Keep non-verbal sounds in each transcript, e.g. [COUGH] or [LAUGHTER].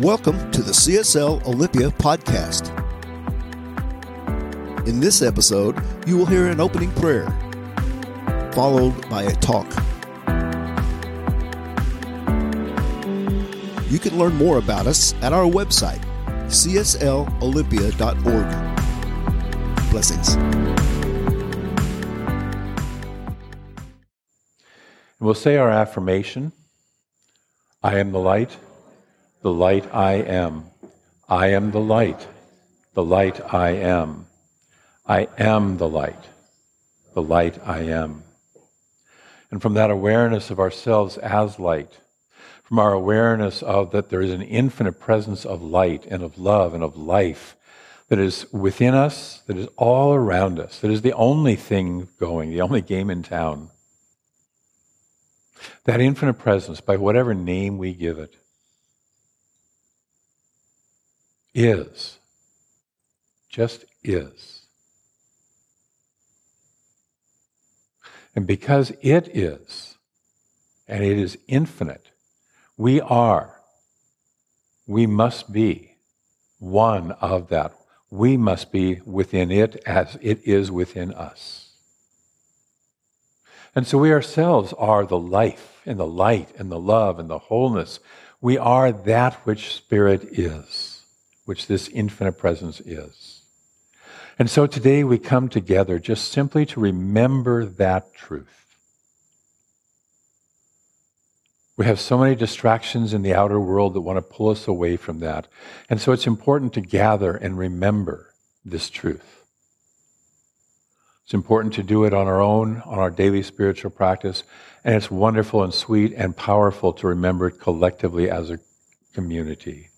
Welcome to the CSL Olympia podcast. In this episode, you will hear an opening prayer, followed by a talk. You can learn more about us at our website, cslolympia.org. Blessings. We'll say our affirmation I am the light, the light I am. I am the light, the light I am. I am the light, the light I am. And from that awareness of ourselves as light, from our awareness of that there is an infinite presence of light and of love and of life that is within us, that is all around us, that is the only thing going, the only game in town. That infinite presence, by whatever name we give it, is, just is. And because it is, and it is infinite, we are, we must be one of that. We must be within it as it is within us. And so we ourselves are the life and the light and the love and the wholeness. We are that which Spirit is, which this infinite presence is. And so today we come together just simply to remember that truth. We have so many distractions in the outer world that want to pull us away from that. And so it's important to gather and remember this truth. It's important to do it on our own, on our daily spiritual practice. And it's wonderful and sweet and powerful to remember it collectively as a community.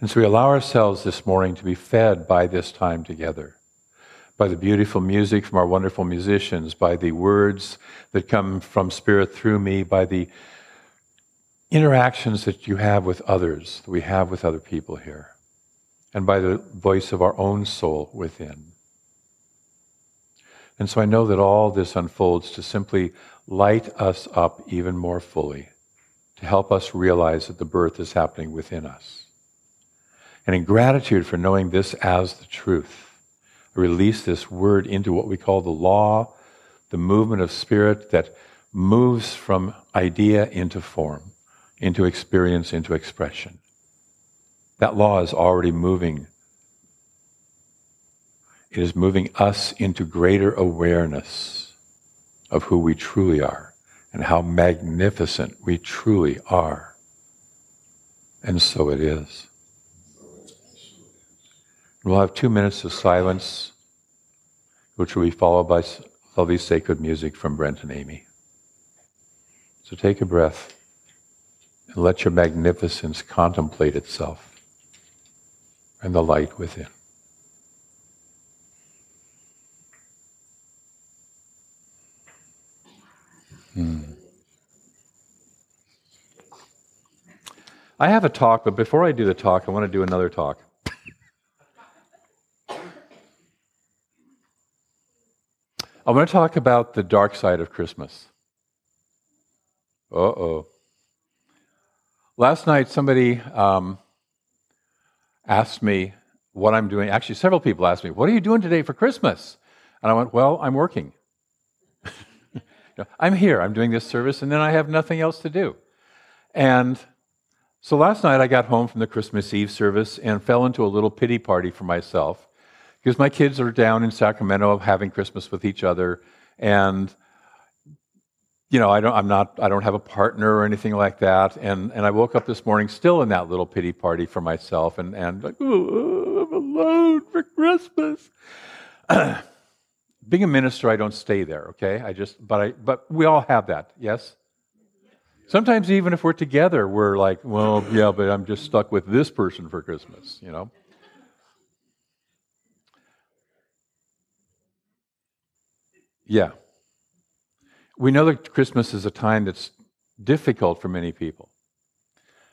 And so we allow ourselves this morning to be fed by this time together, by the beautiful music from our wonderful musicians, by the words that come from Spirit through me, by the interactions that you have with others, that we have with other people here, and by the voice of our own soul within. And so I know that all this unfolds to simply light us up even more fully, to help us realize that the birth is happening within us. And in gratitude for knowing this as the truth, I release this word into what we call the law, the movement of spirit that moves from idea into form, into experience, into expression. That law is already moving it is moving us into greater awareness of who we truly are and how magnificent we truly are. And so it is. We'll have two minutes of silence, which will be followed by lovely sacred music from Brent and Amy. So take a breath and let your magnificence contemplate itself and the light within. Hmm. I have a talk, but before I do the talk, I want to do another talk. I want to talk about the dark side of Christmas. Uh oh. Last night, somebody um, asked me what I'm doing. Actually, several people asked me, What are you doing today for Christmas? And I went, Well, I'm working. [LAUGHS] I'm here, I'm doing this service, and then I have nothing else to do. And so last night I got home from the Christmas Eve service and fell into a little pity party for myself because my kids are down in Sacramento having Christmas with each other. And you know, I don't, I'm not, I don't have a partner or anything like that. And, and I woke up this morning still in that little pity party for myself and, and like, oh, I'm alone for Christmas. [CLEARS THROAT] being a minister, I don't stay there, okay? I just, but I, but we all have that, yes? Sometimes even if we're together, we're like, well, yeah, but I'm just stuck with this person for Christmas, you know? Yeah. We know that Christmas is a time that's difficult for many people.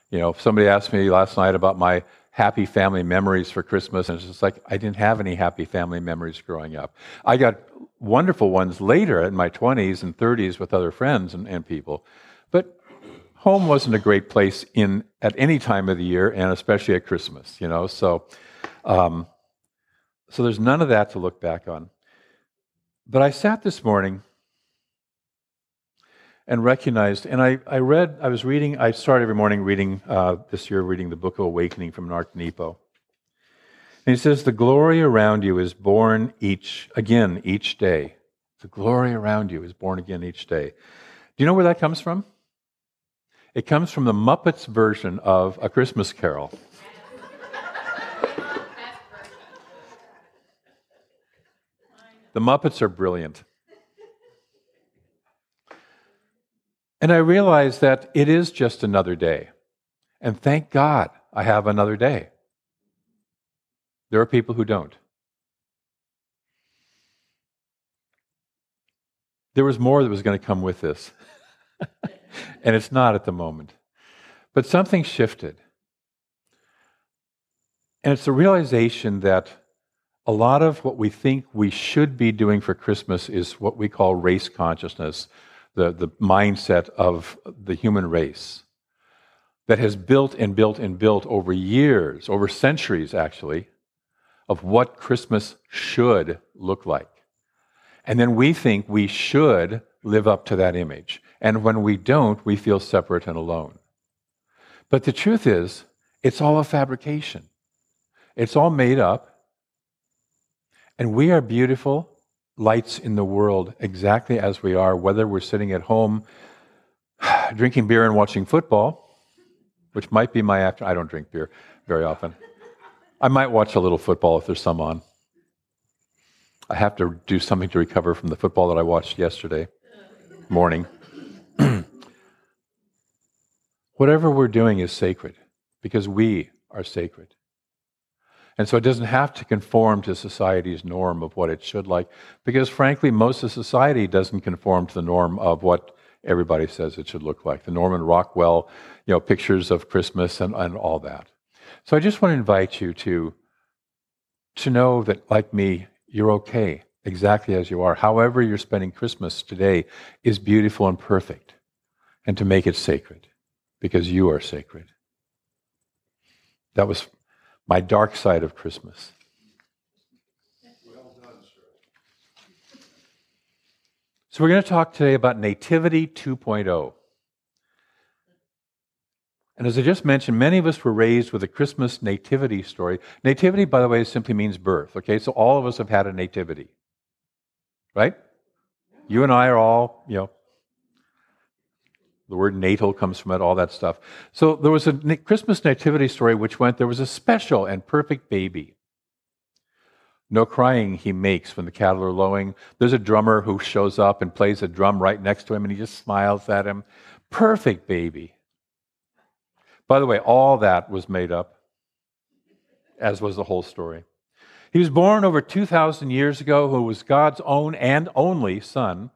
You know, if somebody asked me last night about my happy family memories for Christmas. And it's just like, I didn't have any happy family memories growing up. I got wonderful ones later in my 20s and 30s with other friends and, and people. But home wasn't a great place in at any time of the year, and especially at Christmas. You know, so um, so there's none of that to look back on. But I sat this morning and recognized, and I, I read, I was reading, I start every morning reading, uh, this year, reading the book of Awakening from Mark Nepo. And he says, The glory around you is born each, again, each day. The glory around you is born again each day. Do you know where that comes from? It comes from the Muppets version of A Christmas Carol. The Muppets are brilliant. And I realize that it is just another day. And thank God I have another day. There are people who don't. There was more that was going to come with this. [LAUGHS] and it's not at the moment. But something shifted. And it's the realization that a lot of what we think we should be doing for Christmas is what we call race consciousness, the, the mindset of the human race that has built and built and built over years, over centuries actually, of what Christmas should look like. And then we think we should live up to that image. And when we don't, we feel separate and alone. But the truth is, it's all a fabrication. It's all made up. And we are beautiful lights in the world exactly as we are, whether we're sitting at home [SIGHS] drinking beer and watching football, which might be my after. I don't drink beer very often. I might watch a little football if there's some on. I have to do something to recover from the football that I watched yesterday morning. [CLEARS THROAT] Whatever we're doing is sacred because we are sacred. And so it doesn't have to conform to society's norm of what it should like, because frankly, most of society doesn't conform to the norm of what everybody says it should look like. The Norman Rockwell, you know, pictures of Christmas and, and all that. So I just want to invite you to, to know that, like me, you're okay exactly as you are. However, you're spending Christmas today is beautiful and perfect, and to make it sacred because you are sacred. That was my dark side of Christmas. So, we're going to talk today about Nativity 2.0. And as I just mentioned, many of us were raised with a Christmas nativity story. Nativity, by the way, simply means birth, okay? So all of us have had a nativity, right? You and I are all, you know, the word natal comes from it, all that stuff. So there was a Christmas nativity story which went there was a special and perfect baby. No crying he makes when the cattle are lowing. There's a drummer who shows up and plays a drum right next to him and he just smiles at him. Perfect baby. By the way, all that was made up, as was the whole story. He was born over 2,000 years ago, who was God's own and only Son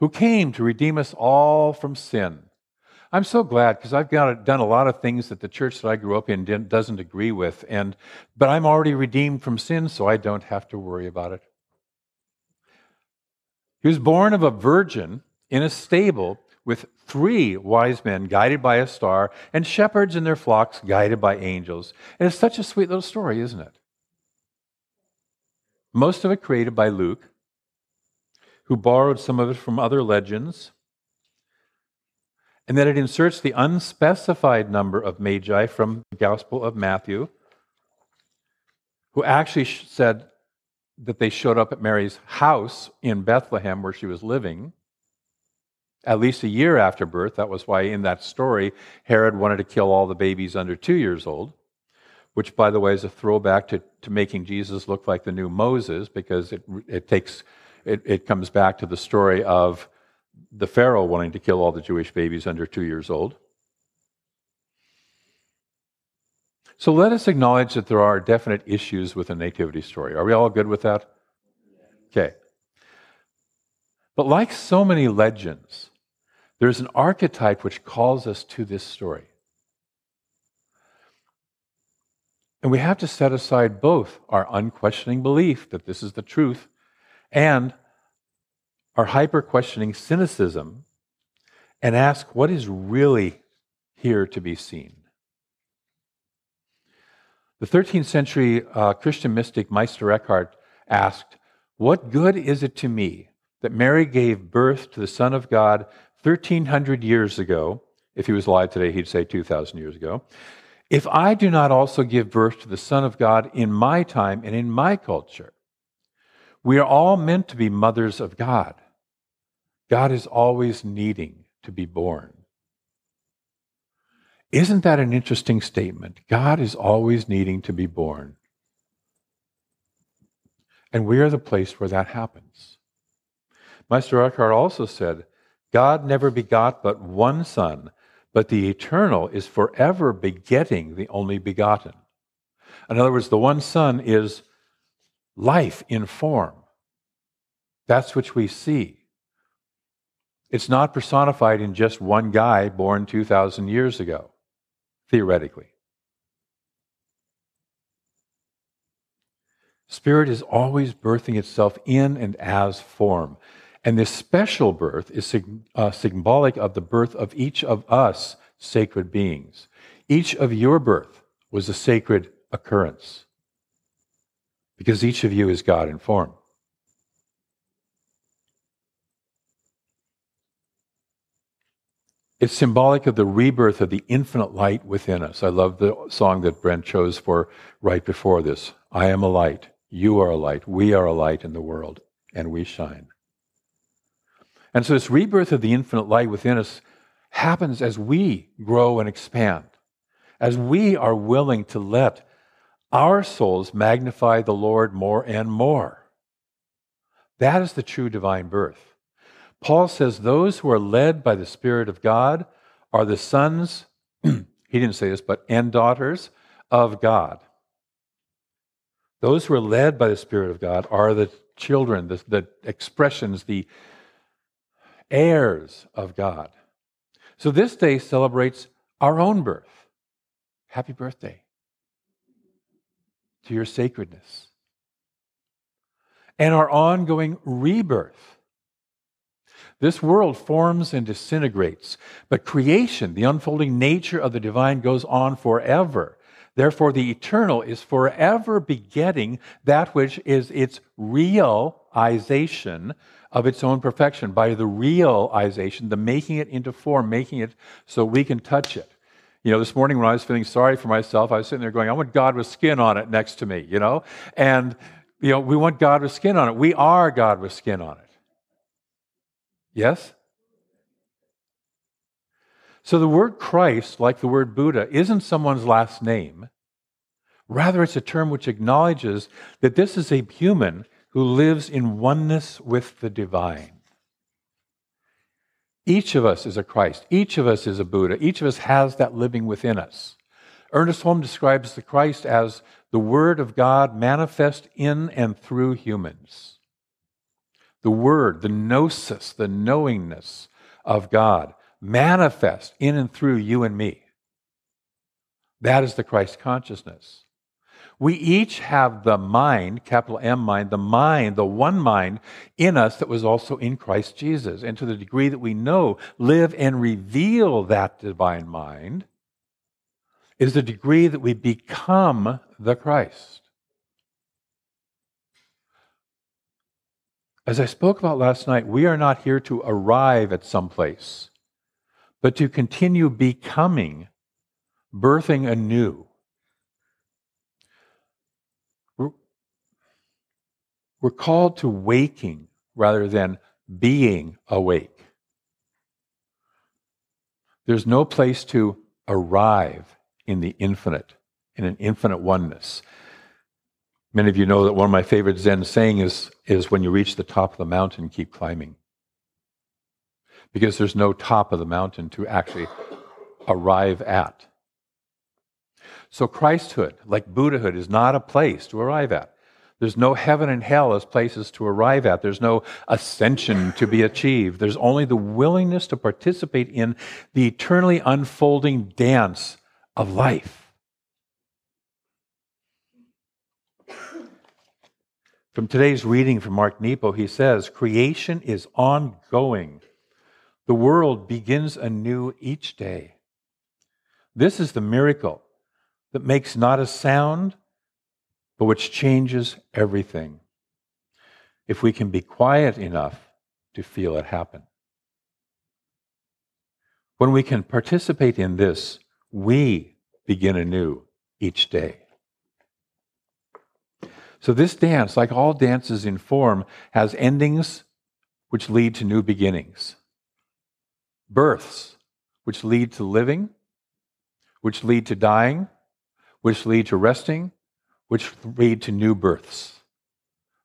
who came to redeem us all from sin. I'm so glad because I've got, done a lot of things that the church that I grew up in doesn't agree with, and but I'm already redeemed from sin, so I don't have to worry about it. He was born of a virgin in a stable with three wise men guided by a star and shepherds in their flocks guided by angels. And it's such a sweet little story, isn't it? Most of it created by Luke who borrowed some of it from other legends, and that it inserts the unspecified number of magi from the Gospel of Matthew, who actually said that they showed up at Mary's house in Bethlehem where she was living. At least a year after birth. That was why, in that story, Herod wanted to kill all the babies under two years old, which, by the way, is a throwback to, to making Jesus look like the new Moses because it, it takes it, it comes back to the story of the Pharaoh wanting to kill all the Jewish babies under two years old. So let us acknowledge that there are definite issues with the nativity story. Are we all good with that? Okay. But like so many legends, there's an archetype which calls us to this story. And we have to set aside both our unquestioning belief that this is the truth and our hyper questioning cynicism and ask what is really here to be seen. The 13th century uh, Christian mystic Meister Eckhart asked, What good is it to me that Mary gave birth to the Son of God 1,300 years ago? If he was alive today, he'd say 2,000 years ago. If I do not also give birth to the Son of God in my time and in my culture, we are all meant to be mothers of God. God is always needing to be born. Isn't that an interesting statement? God is always needing to be born. And we are the place where that happens. Meister Eckhart also said, God never begot but one Son, but the eternal is forever begetting the only begotten. In other words, the one Son is life in form. That's which we see. It's not personified in just one guy born 2,000 years ago, theoretically. Spirit is always birthing itself in and as form. And this special birth is uh, symbolic of the birth of each of us sacred beings. Each of your birth was a sacred occurrence because each of you is God in form. It's symbolic of the rebirth of the infinite light within us. I love the song that Brent chose for right before this. I am a light. You are a light. We are a light in the world, and we shine. And so, this rebirth of the infinite light within us happens as we grow and expand, as we are willing to let our souls magnify the Lord more and more. That is the true divine birth. Paul says those who are led by the Spirit of God are the sons, [CLEARS THROAT] he didn't say this, but and daughters of God. Those who are led by the Spirit of God are the children, the, the expressions, the heirs of God. So this day celebrates our own birth. Happy birthday to your sacredness. And our ongoing rebirth this world forms and disintegrates, but creation, the unfolding nature of the divine, goes on forever. Therefore, the eternal is forever begetting that which is its realization of its own perfection by the realization, the making it into form, making it so we can touch it. You know, this morning when I was feeling sorry for myself, I was sitting there going, I want God with skin on it next to me, you know? And, you know, we want God with skin on it. We are God with skin on it. Yes? So the word Christ, like the word Buddha, isn't someone's last name. Rather, it's a term which acknowledges that this is a human who lives in oneness with the divine. Each of us is a Christ. Each of us is a Buddha. Each of us has that living within us. Ernest Holmes describes the Christ as the Word of God manifest in and through humans the Word, the gnosis, the knowingness of God manifest in and through you and me. That is the Christ consciousness. We each have the mind, capital M mind, the mind, the one mind in us that was also in Christ Jesus. And to the degree that we know, live, and reveal that divine mind, is the degree that we become the Christ. As I spoke about last night, we are not here to arrive at some place, but to continue becoming, birthing anew. We're, we're called to waking rather than being awake. There's no place to arrive in the infinite, in an infinite oneness. Many of you know that one of my favorite Zen saying is, is when you reach the top of the mountain, keep climbing. Because there's no top of the mountain to actually arrive at. So Christhood, like Buddhahood, is not a place to arrive at. There's no heaven and hell as places to arrive at. There's no ascension to be achieved. There's only the willingness to participate in the eternally unfolding dance of life. From today's reading from Mark Nepo, he says, Creation is ongoing. The world begins anew each day. This is the miracle that makes not a sound, but which changes everything. If we can be quiet enough to feel it happen. When we can participate in this, we begin anew each day. So, this dance, like all dances in form, has endings which lead to new beginnings births, which lead to living, which lead to dying, which lead to resting, which lead to new births.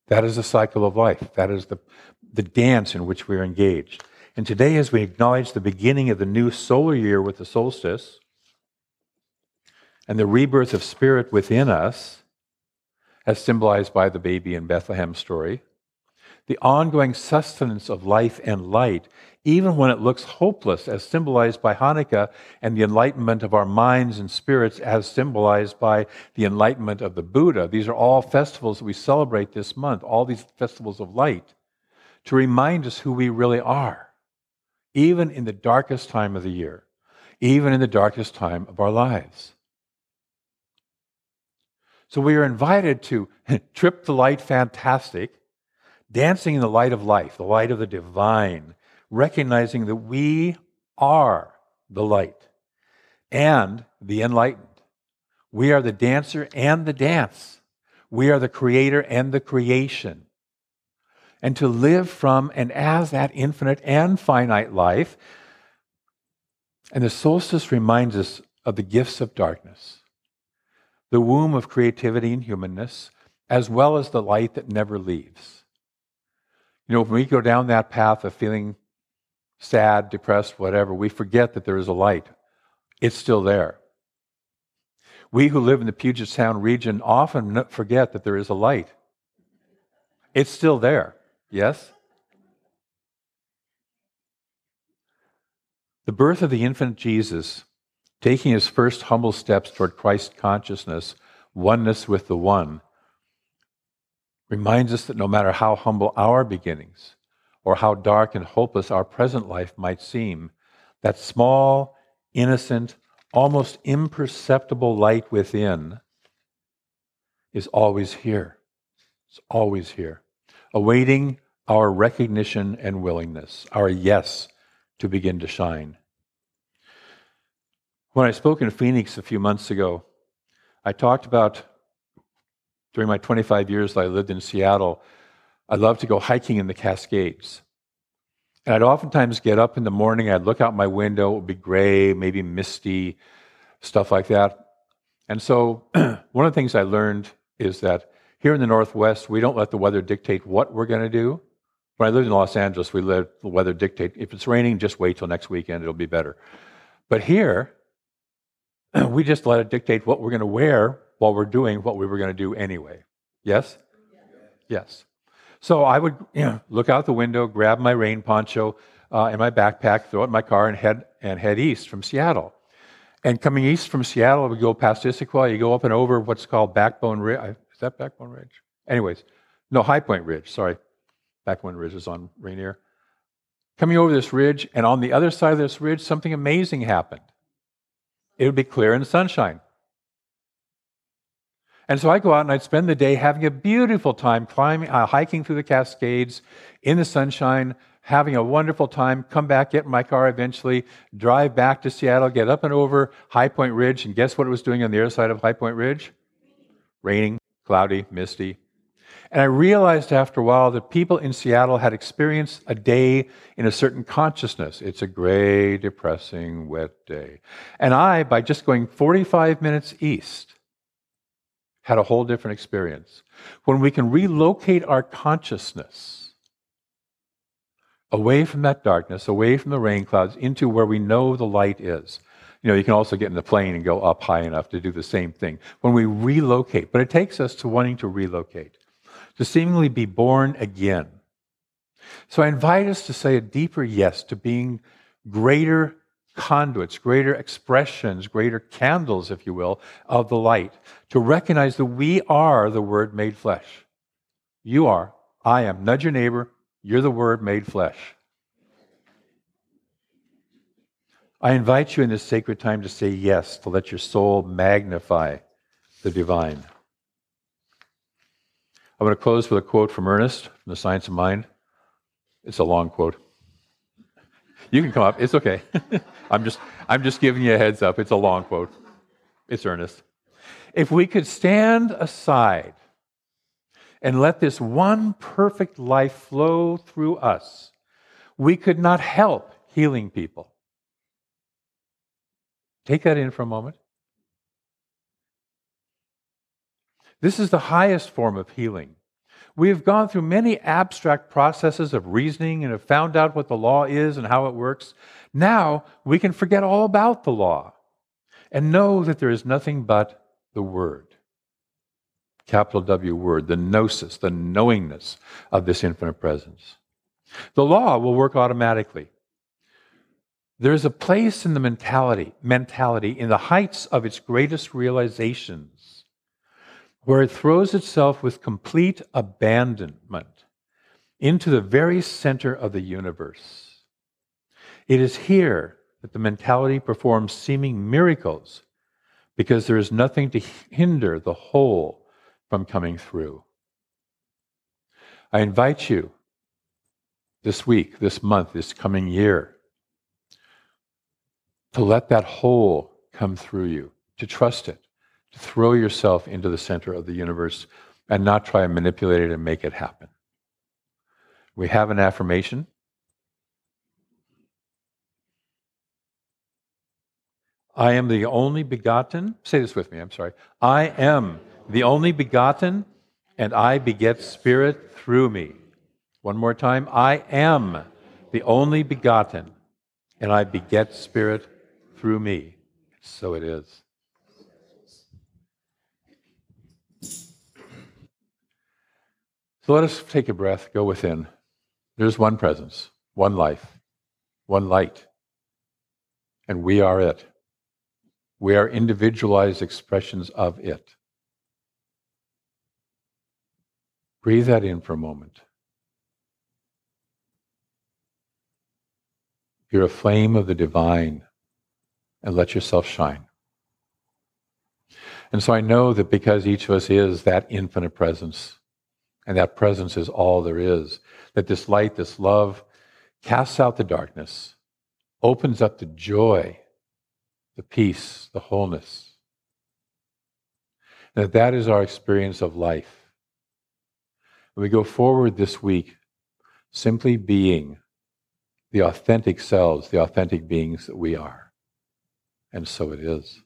That is the cycle of life. That is the, the dance in which we're engaged. And today, as we acknowledge the beginning of the new solar year with the solstice and the rebirth of spirit within us, as symbolized by the baby in Bethlehem story, the ongoing sustenance of life and light, even when it looks hopeless, as symbolized by Hanukkah, and the enlightenment of our minds and spirits, as symbolized by the enlightenment of the Buddha. These are all festivals that we celebrate this month, all these festivals of light, to remind us who we really are, even in the darkest time of the year, even in the darkest time of our lives. So we are invited to [LAUGHS] trip the light fantastic dancing in the light of life, the light of the divine, recognizing that we are the light and the enlightened. We are the dancer and the dance. We are the creator and the creation. And to live from and as that infinite and finite life. And the solstice reminds us of the gifts of darkness, the womb of creativity and humanness, as well as the light that never leaves. You know, when we go down that path of feeling sad, depressed, whatever, we forget that there is a light. It's still there. We who live in the Puget Sound region often forget that there is a light. It's still there. Yes? The birth of the infant Jesus, taking his first humble steps toward Christ consciousness, oneness with the One, reminds us that no matter how humble our beginnings or how dark and hopeless our present life might seem, that small, innocent, almost imperceptible light within is always here. It's always here, awaiting our recognition and willingness, our yes to begin to shine. When I spoke in Phoenix a few months ago, I talked about during my 25 years that I lived in Seattle, I loved to go hiking in the Cascades. And I'd oftentimes get up in the morning, I'd look out my window, it would be gray, maybe misty, stuff like that. And so, [CLEARS THROAT] one of the things I learned is that here in the Northwest, we don't let the weather dictate what we're going to do. When I lived in Los Angeles, we let the weather dictate. If it's raining, just wait till next weekend, it'll be better. But here, [CLEARS THROAT] we just let it dictate what we're going to wear while we're doing what we were going to do anyway. Yes? Yes. So I would you [CLEARS THROAT] know, look out the window, grab my rain poncho uh, and my backpack, throw it in my car, and head, and head east from Seattle. And coming east from Seattle, we go past Issaquah, you go up and over what's called Backbone Ridge. Is that Backbone Ridge? Anyways, no, High Point Ridge, sorry. Backbone Ridge is on Rainier. Coming over this ridge, and on the other side of this ridge, something amazing happened. It would be clear the sunshine. And so I go out and I'd spend the day having a beautiful time climbing, uh, hiking through the Cascades in the sunshine, having a wonderful time, come back, get in my car eventually, drive back to Seattle, get up and over High Point Ridge, and guess what it was doing on the other side of High Point Ridge? Raining, cloudy, misty. And I realized after a while that people in Seattle had experienced a day in a certain consciousness. It's a gray, depressing, wet day. And I, by just going 45 minutes east, had a whole different experience. When we can relocate our consciousness away from that darkness, away from the rain clouds, into where we know the light is. You know, you can also get in the plane and go up high enough to do the same thing. When we relocate, but it takes us to wanting to relocate, to seemingly be born again. So I invite us to say a deeper yes to being greater conduits, greater expressions, greater candles, if you will, of the light, to recognize that we are the Word made flesh. You are. I am. Nudge your neighbor. You're the Word made flesh. I invite you in this sacred time to say yes, to let your soul magnify the divine. I'm going to close with a quote from Ernest from The Science of Mind. It's a long quote. You can come up. It's okay. [LAUGHS] I'm just I'm just giving you a heads up. It's a long quote. It's Ernest. If we could stand aside and let this one perfect life flow through us, we could not help healing people. Take that in for a moment. This is the highest form of healing. We have gone through many abstract processes of reasoning and have found out what the law is and how it works. Now we can forget all about the law and know that there is nothing but the Word. Capital W Word, the gnosis, the knowingness of this infinite presence. The law will work automatically. There's a place in the mentality, mentality in the heights of its greatest realizations where it throws itself with complete abandonment into the very center of the universe. It is here that the mentality performs seeming miracles because there is nothing to hinder the whole from coming through. I invite you this week, this month, this coming year to let that whole come through you, to trust it, throw yourself into the center of the universe and not try and manipulate it and make it happen. We have an affirmation. I am the only begotten. Say this with me, I'm sorry. I am the only begotten, and I beget spirit through me. One more time. I am the only begotten, and I beget spirit through me. So it is. So let us take a breath, go within. There's one presence, one life, one light, and we are it. We are individualized expressions of it. Breathe that in for a moment. You're a flame of the divine and let yourself shine. And so I know that because each of us is that infinite presence, and that presence is all there is, that this light, this love, casts out the darkness, opens up the joy, the peace, the wholeness. That that is our experience of life. We go forward this week simply being the authentic selves, the authentic beings that we are. And so it is.